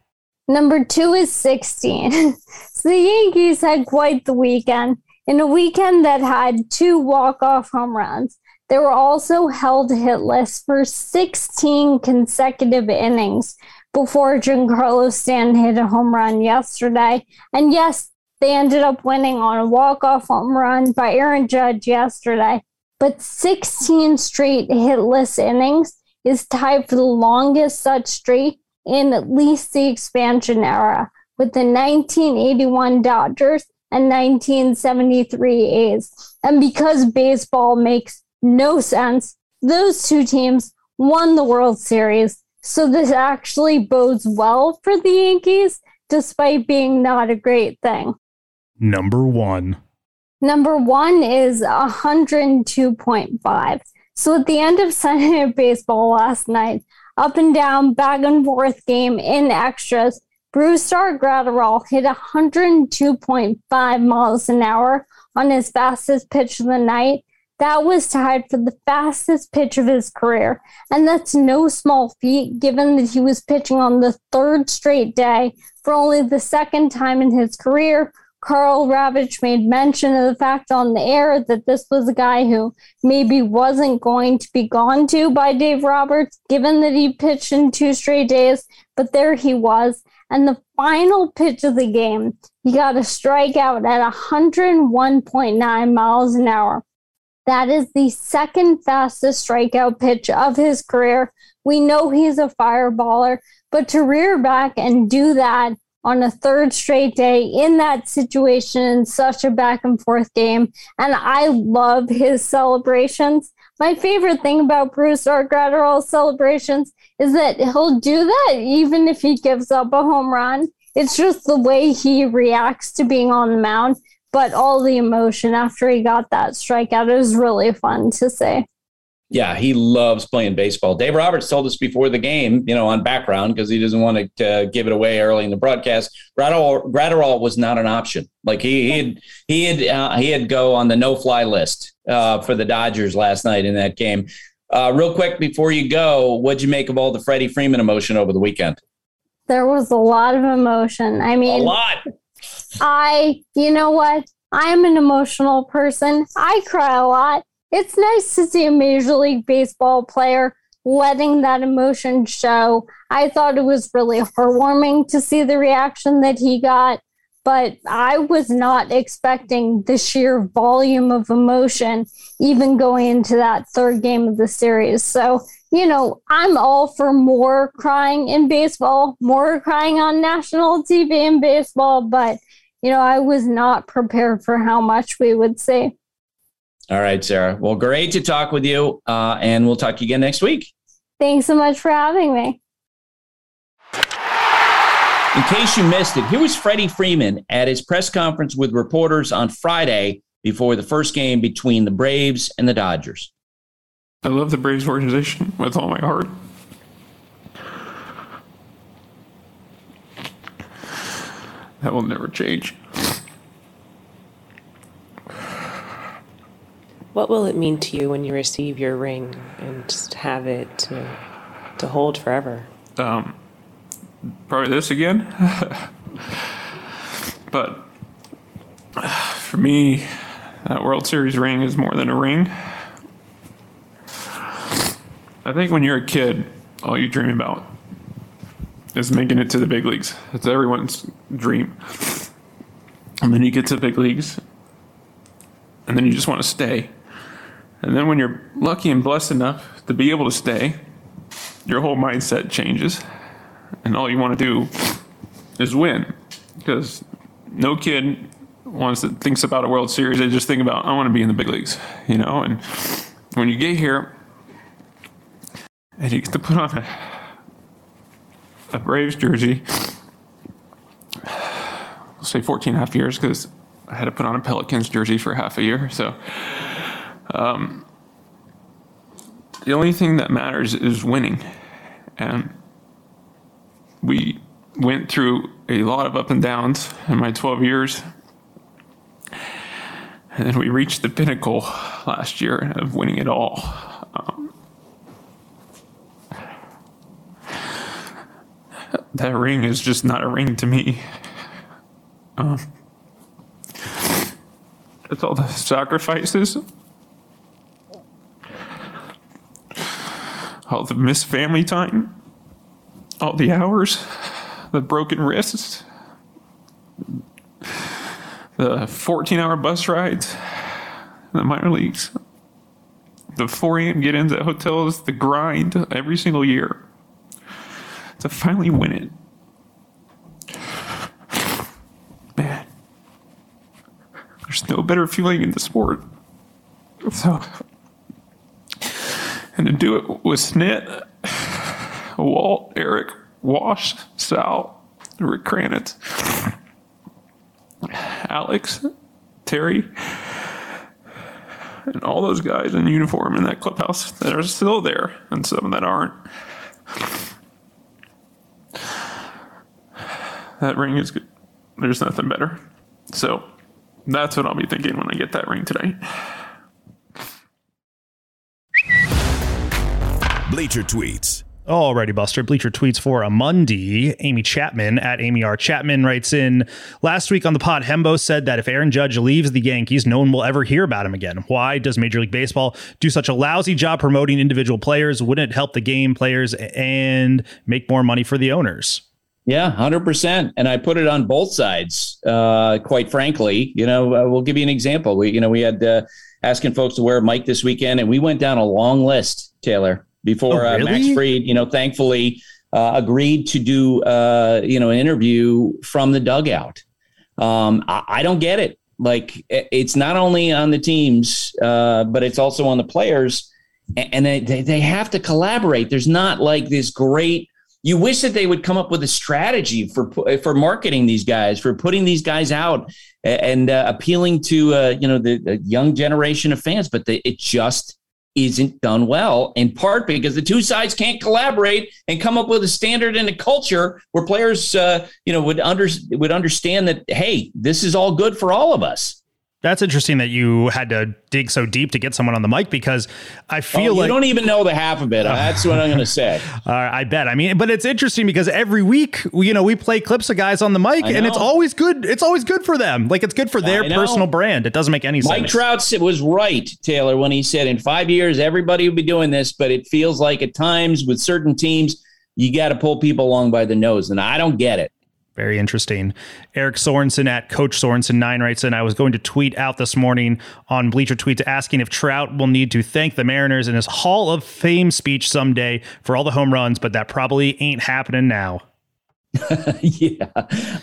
Number two is 16. the Yankees had quite the weekend. In a weekend that had two walk-off home runs, they were also held hitless for 16 consecutive innings before Giancarlo Stanton hit a home run yesterday. And yes, they ended up winning on a walk-off home run by Aaron Judge yesterday. But 16 straight hitless innings is tied for the longest such streak in at least the expansion era with the 1981 Dodgers and 1973 A's. And because baseball makes no sense, those two teams won the World Series. So this actually bodes well for the Yankees, despite being not a great thing. Number one. Number one is 102.5. So at the end of Sunday Night Baseball last night, up and down, back and forth game in extras, Brusdar Graterol hit 102.5 miles an hour on his fastest pitch of the night. That was tied for the fastest pitch of his career. And that's no small feat given that he was pitching on the third straight day for only the second time in his career Karl Ravech made mention of the fact on the air that this was a guy who maybe wasn't going to be gone to by Dave Roberts, given that he pitched in two straight days, but there he was. And the final pitch of the game, he got a strikeout at 101.9 miles an hour. That is the second fastest strikeout pitch of his career. We know he's a fireballer, but to rear back and do that on a third straight day in that situation in such a back and forth game. And I love his celebrations. My favorite thing about Brusdar Graterol's celebrations is that he'll do that even if he gives up a home run. It's just the way he reacts to being on the mound, but all the emotion after he got that strikeout is really fun to see. Yeah, he loves playing baseball. Dave Roberts told us before the game, you know, on background because he doesn't want to uh, give it away early in the broadcast. Graterol was not an option. Like he he had he had uh, he had go on the no fly list uh, for the Dodgers last night in that game. Uh, real quick before you go, what'd you make of all the Freddie Freeman emotion over the weekend? There was a lot of emotion. I mean, a lot. I, you know what? I'm an emotional person. I cry a lot it's nice to see a Major League Baseball player letting that emotion show. I thought it was really heartwarming to see the reaction that he got, but I was not expecting the sheer volume of emotion even going into that third game of the series. So, you know, I'm all for more crying in baseball, more crying on national TV in baseball, but, you know, I was not prepared for how much we would see. All right, Sarah. Well, great to talk with you, uh, and we'll talk to you again next week. Thanks so much for having me. In case you missed it, here was Freddie Freeman at his press conference with reporters on Friday before the first game between the Braves and the Dodgers. I love the Braves organization with all my heart. That will never change. What will it mean to you when you receive your ring and just have it to, to hold forever? Um, probably this again. but for me, that World Series ring is more than a ring. I think when you're a kid, all you dream about is making it to the big leagues. It's everyone's dream. And then you get to the big leagues, and then you just want to stay. And then when you're lucky and blessed enough to be able to stay, your whole mindset changes. And all you want to do is win. Because no kid wants to thinks about a World Series, they just think about, I want to be in the big leagues, you know? And when you get here and you get to put on a, a Braves jersey, I'll say 14 and a half years because I had to put on a Pelicans jersey for half a year. So, um, the only thing that matters is winning. And we went through a lot of up and downs in my 12 years. And then we reached the pinnacle last year of winning it all. Um, that ring is just not a ring to me. Um, it's all the sacrifices, all the missed family time, all the hours, the broken wrists, the 14 hour bus rides, the minor leagues, the 4 a.m. get ins at hotels, the grind every single year? To finally win it. Man, there's no better feeling in the sport. So, and to do it with Snit, Walt, Eric, Wash, Sal, Rick Kranitz, Alex, Terry, and all those guys in uniform in that clubhouse that are still there, and some that aren't. That ring is good. There's nothing better. So that's what I'll be thinking when I get that ring today. Bleacher Tweets. Alrighty, Buster. Bleacher tweets for a Monday. Amy Chapman at Amy R. Chapman writes in Last week on the pod, Hembo said that if Aaron Judge leaves the Yankees, no one will ever hear about him again. Why does Major League Baseball do such a lousy job promoting individual players? Wouldn't it help the game players and make more money for the owners? Yeah, hundred percent. And I put it on both sides. Uh, quite frankly, you know, uh, we'll give you an example. We, you know, we had uh, asking folks to wear a mic this weekend, and we went down a long list, Taylor, before Oh, uh, Max Fried, you know, thankfully uh, agreed to do, uh, you know, an interview from the dugout. Um, I, I don't get it. Like, it's not only on the teams, uh, but it's also on the players, and they, they they have to collaborate. There's not like this great. You wish that they would come up with a strategy for for marketing these guys, for putting these guys out and uh, appealing to uh, you know the, the young generation of fans, but they, it just isn't done well. In part because the two sides can't collaborate and come up with a standard and a culture where players uh, you know would under would understand that hey, this is all good for all of us. That's interesting that you had to dig so deep to get someone on the mic because I feel oh, like you don't even know the half of it. That's what I'm going to say. Uh, I bet. I mean, but it's interesting because every week, you know, we play clips of guys on the mic, and it's always good. It's always good for them. Like it's good for their personal brand. It doesn't make any Mike sense. Mike Trout was right, Taylor, when he said in five years everybody will be doing this, but it feels like at times with certain teams you got to pull people along by the nose, and I don't get it. Very interesting. Eric Sorensen at Coach Sorensen9 writes in I was going to tweet out this morning on Bleacher Tweets asking if Trout will need to thank the Mariners in his Hall of Fame speech someday for all the home runs, but that probably ain't happening now. yeah,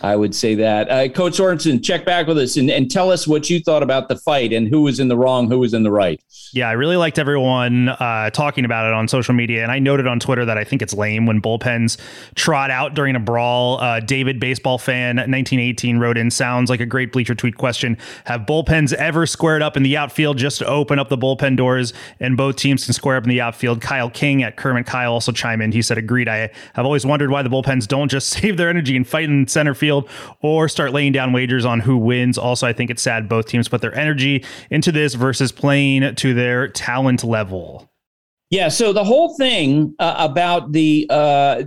I would say that. Uh, Coach Sorensen, check back with us and, and tell us what you thought about the fight and who was in the wrong, who was in the right. Yeah, I really liked everyone uh, talking about it on social media. And I noted on Twitter that I think it's lame when bullpens trot out during a brawl. Uh, David, baseball fan, 1918, wrote in Sounds like a great bleacher tweet question. Have bullpens ever squared up in the outfield just to open up the bullpen doors and both teams can square up in the outfield? Kyle King at Kermit Kyle also chimed in. He said, Agreed. I have always wondered why the bullpens don't just save their energy and fight in center field or start laying down wagers on who wins. Also, I think it's sad both teams put their energy into this versus playing to their talent level. Yeah, so the whole thing uh, about the uh,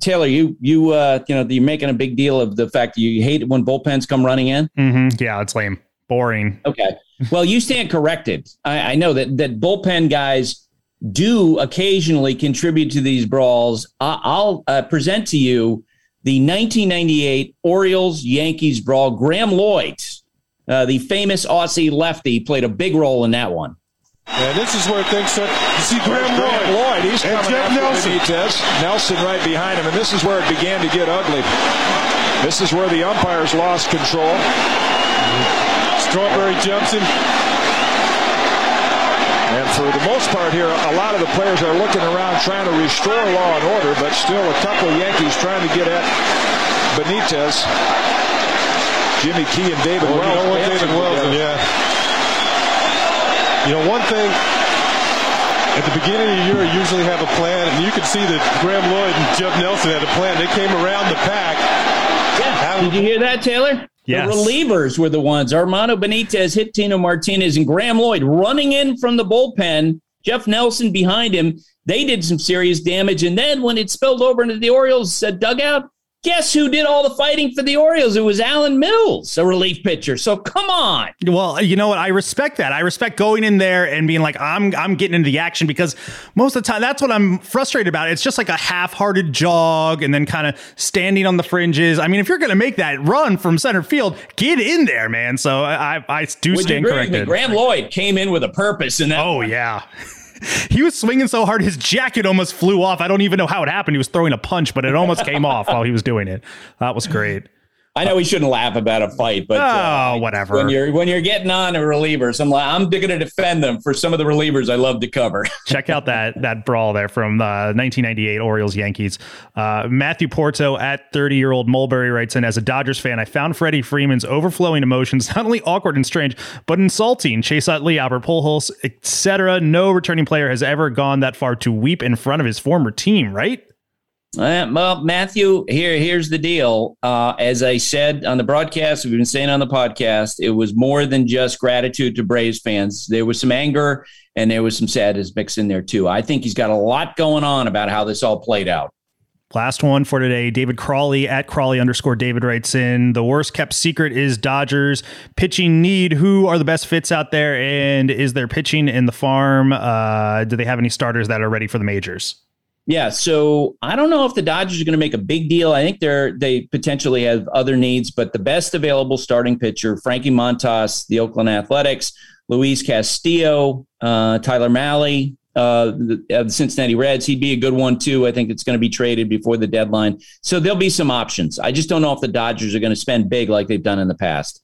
Taylor, you you uh, you know you're making a big deal of the fact that you hate it when bullpens come running in. Mm-hmm. Yeah, it's lame, boring. Okay, well you stand corrected. I, I know that that bullpen guys do occasionally contribute to these brawls. I, I'll uh, present to you the 1998 Orioles Yankees brawl. Graeme Lloyd, uh, the famous Aussie lefty, played a big role in that one. And this is where things start. You see Graeme Lloyd. Lloyd, he's and coming Jeff Nelson. Benitez. Nelson right behind him, and this is where it began to get ugly. This is where the umpires lost control. Strawberry jumps him. And for the most part here, a lot of the players are looking around trying to restore law and order, but still a couple of Yankees trying to get at Benitez. Jimmy Key and David Well, Wells. you know David Wells, yeah. You know, one thing, at the beginning of the year, you usually have a plan, and you can see that Graeme Lloyd and Jeff Nelson had a plan. They came around the pack. Yeah. Did you hear that, Taylor? Yes. The relievers were the ones. Armando Benitez hit Tino Martinez and Graeme Lloyd running in from the bullpen. Jeff Nelson behind him. They did some serious damage. And then when it spilled over into the Orioles uh, dugout, guess who did all the fighting for the Orioles? It was Alan Mills, a relief pitcher. So come on. Well, you know what? I respect that. I respect going in there and being like, I'm I'm getting into the action because most of the time that's what I'm frustrated about. It's just like a half-hearted jog and then kind of standing on the fringes. I mean, if you're gonna make that run from center field, get in there, man. So I I do Would stand agree with me? corrected. Graeme Lloyd came in with a purpose in that. Oh yeah. He was swinging so hard his jacket almost flew off. I don't even know how it happened. He was throwing a punch, but it almost came off while he was doing it. That was great. I know we shouldn't laugh about a fight, but uh, Oh, whatever. when you're when you're getting on a relievers, I'm like I'm going to defend them for some of the relievers I love to cover. Check out that that brawl there from uh, 1998 Orioles Yankees. Uh, Matthew Porto at 30 year old Mulberry writes in as a Dodgers fan, I found Freddie Freeman's overflowing emotions not only awkward and strange, but insulting. Chase Utley, Albert Pujols, etc. No returning player has ever gone that far to weep in front of his former team. Right? Uh, well, Matthew, here here's the deal. Uh, as I said on the broadcast, we've been saying on the podcast, it was more than just gratitude to Braves fans. There was some anger and there was some sadness mixed in there too. I think he's got a lot going on about how this all played out. Last one for today. David Crawley at Crawley underscore David writes in the worst kept secret is Dodgers pitching need. Who are the best fits out there? And is there pitching in the farm? Uh, do they have any starters that are ready for the majors? Yeah, so I don't know if the Dodgers are going to make a big deal. I think they're they potentially have other needs, but the best available starting pitcher, Frankie Montas, the Oakland Athletics, Luis Castillo, uh, Tyler Mahle, uh, the, uh, the Cincinnati Reds. He'd be a good one too. I think it's going to be traded before the deadline, so there'll be some options. I just don't know if the Dodgers are going to spend big like they've done in the past.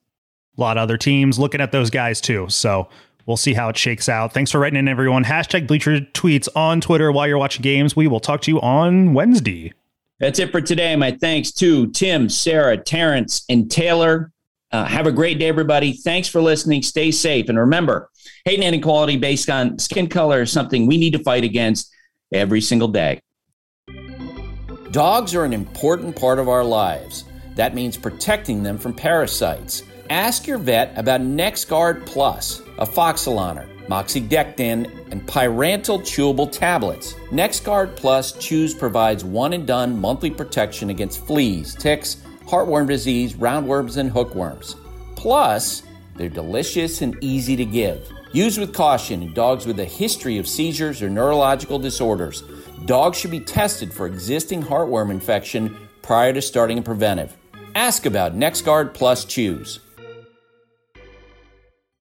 A lot of other teams looking at those guys too. So we'll see how it shakes out. Thanks for writing in, everyone. Hashtag Bleacher Tweets on Twitter while you're watching games. We will talk to you on Wednesday. That's it for today. My thanks to Tim, Sarah, Terrence, and Taylor. Uh, have a great day, everybody. Thanks for listening. Stay safe. And remember, hate and inequality based on skin color is something we need to fight against every single day. Dogs are an important part of our lives. That means protecting them from parasites. Ask your vet about NexGard Plus, afoxolaner, moxidectin, and pyrantel chewable tablets. NexGard Plus Chews provides one and done monthly protection against fleas, ticks, heartworm disease, roundworms, and hookworms. Plus, they're delicious and easy to give. Use with caution in dogs with a history of seizures or neurological disorders. Dogs should be tested for existing heartworm infection prior to starting a preventive. Ask about NexGard Plus Chews.